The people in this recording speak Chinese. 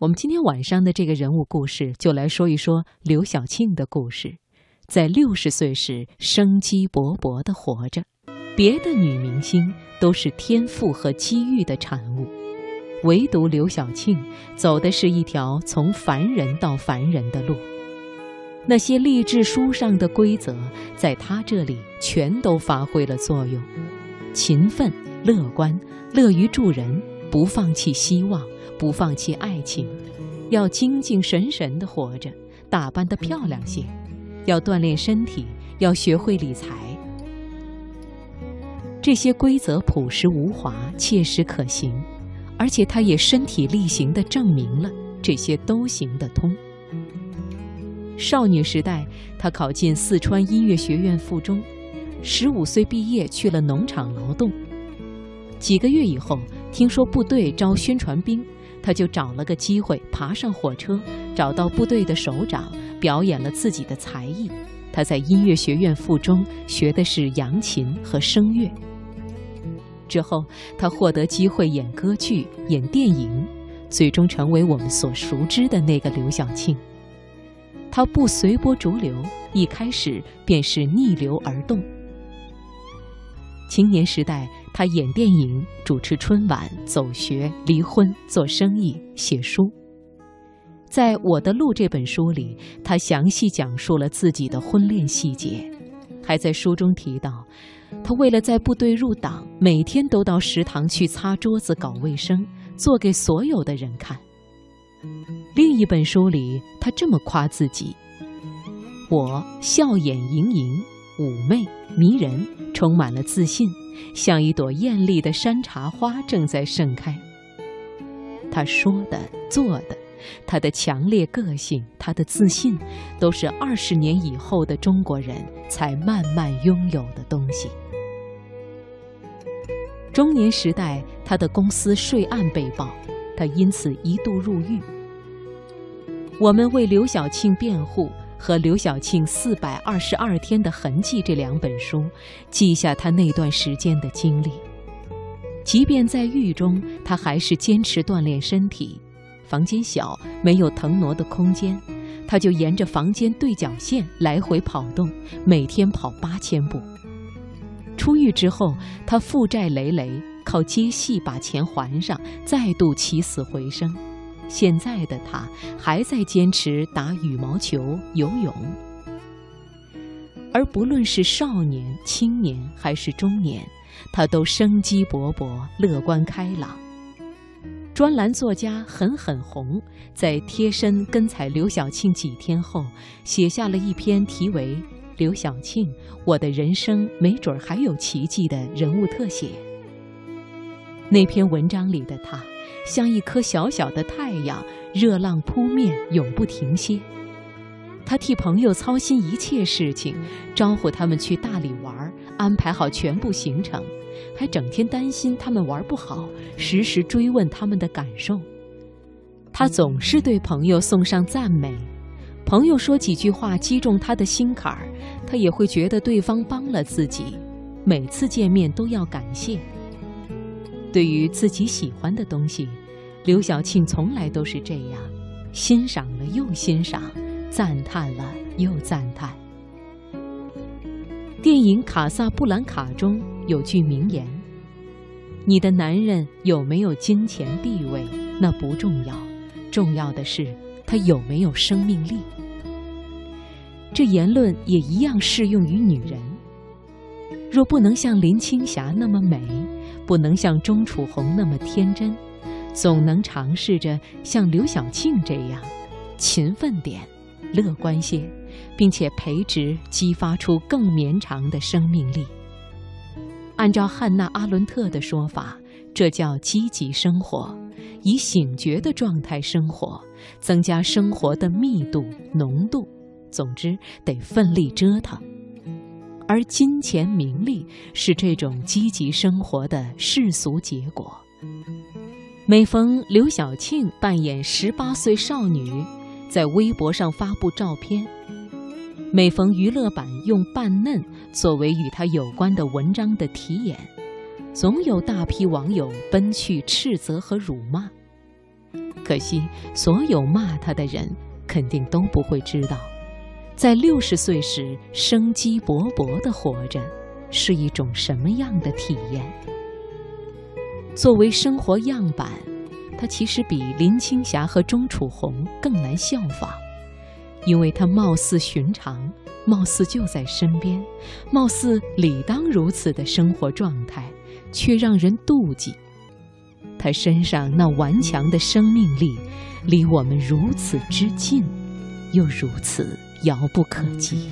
我们今天晚上的这个人物故事，就来说一说刘晓庆的故事。在六十岁时，生机勃勃地活着。别的女明星都是天赋和机遇的产物，唯独刘晓庆走的是一条从凡人到凡人的路。那些励志书上的规则，在她这里全都发挥了作用：勤奋、乐观、乐于助人，不放弃希望。不放弃爱情，要精精神神的活着，打扮得漂亮些，要锻炼身体，要学会理财。这些规则朴实无华，切实可行，而且他也身体力行地证明了这些都行得通。少女时代，她考进四川音乐学院附中，十五岁毕业去了农场劳动。几个月以后，听说部队招宣传兵。他就找了个机会爬上火车，找到部队的首长，表演了自己的才艺。他在音乐学院附中学的是扬琴和声乐。之后，他获得机会演歌剧、演电影，最终成为我们所熟知的那个刘晓庆。他不随波逐流，一开始便是逆流而动。青年时代，他演电影、主持春晚、走学、离婚、做生意、写书。在《我的路》这本书里，他详细讲述了自己的婚恋细节，还在书中提到，他为了在部队入党，每天都到食堂去擦桌子、搞卫生，做给所有的人看。另一本书里，他这么夸自己：“我笑眼盈盈。”妩媚迷人，充满了自信，像一朵艳丽的山茶花正在盛开。他说的、做的，他的强烈个性，他的自信，都是二十年以后的中国人才慢慢拥有的东西。中年时代，他的公司税案被曝，他因此一度入狱。我们为刘晓庆辩护。和刘晓庆四百二十二天的痕迹这两本书，记下他那段时间的经历。即便在狱中，他还是坚持锻炼身体。房间小，没有腾挪的空间，他就沿着房间对角线来回跑动，每天跑八千步。出狱之后，他负债累累，靠接戏把钱还上，再度起死回生。现在的他还在坚持打羽毛球、游泳，而不论是少年、青年还是中年，他都生机勃勃、乐观开朗。专栏作家狠狠红在贴身跟采刘晓庆几天后，写下了一篇题为《刘晓庆：我的人生没准还有奇迹》的人物特写。那篇文章里的他。像一颗小小的太阳，热浪扑面，永不停歇。他替朋友操心一切事情，招呼他们去大理玩，安排好全部行程，还整天担心他们玩不好，时时追问他们的感受。他总是对朋友送上赞美，朋友说几句话击中他的心坎儿，他也会觉得对方帮了自己，每次见面都要感谢。对于自己喜欢的东西，刘晓庆从来都是这样：欣赏了又欣赏，赞叹了又赞叹。电影《卡萨布兰卡》中有句名言：“你的男人有没有金钱地位，那不重要，重要的是他有没有生命力。”这言论也一样适用于女人。若不能像林青霞那么美，不能像钟楚红那么天真，总能尝试着像刘晓庆这样勤奋点、乐观些，并且培植、激发出更绵长的生命力。按照汉娜·阿伦特的说法，这叫积极生活，以醒觉的状态生活，增加生活的密度、浓度。总之，得奋力折腾。而金钱名利是这种积极生活的世俗结果。每逢刘晓庆扮演十八岁少女，在微博上发布照片；每逢娱乐版用扮嫩作为与她有关的文章的题眼，总有大批网友奔去斥责和辱骂。可惜，所有骂他的人肯定都不会知道，在六十岁时生机勃勃地活着，是一种什么样的体验。作为生活样板，他其实比林青霞和钟楚红更难效仿，因为他貌似寻常，貌似就在身边，貌似理当如此的生活状态，却让人妒忌。他身上那顽强的生命力，离我们如此之近，又如此遥不可及。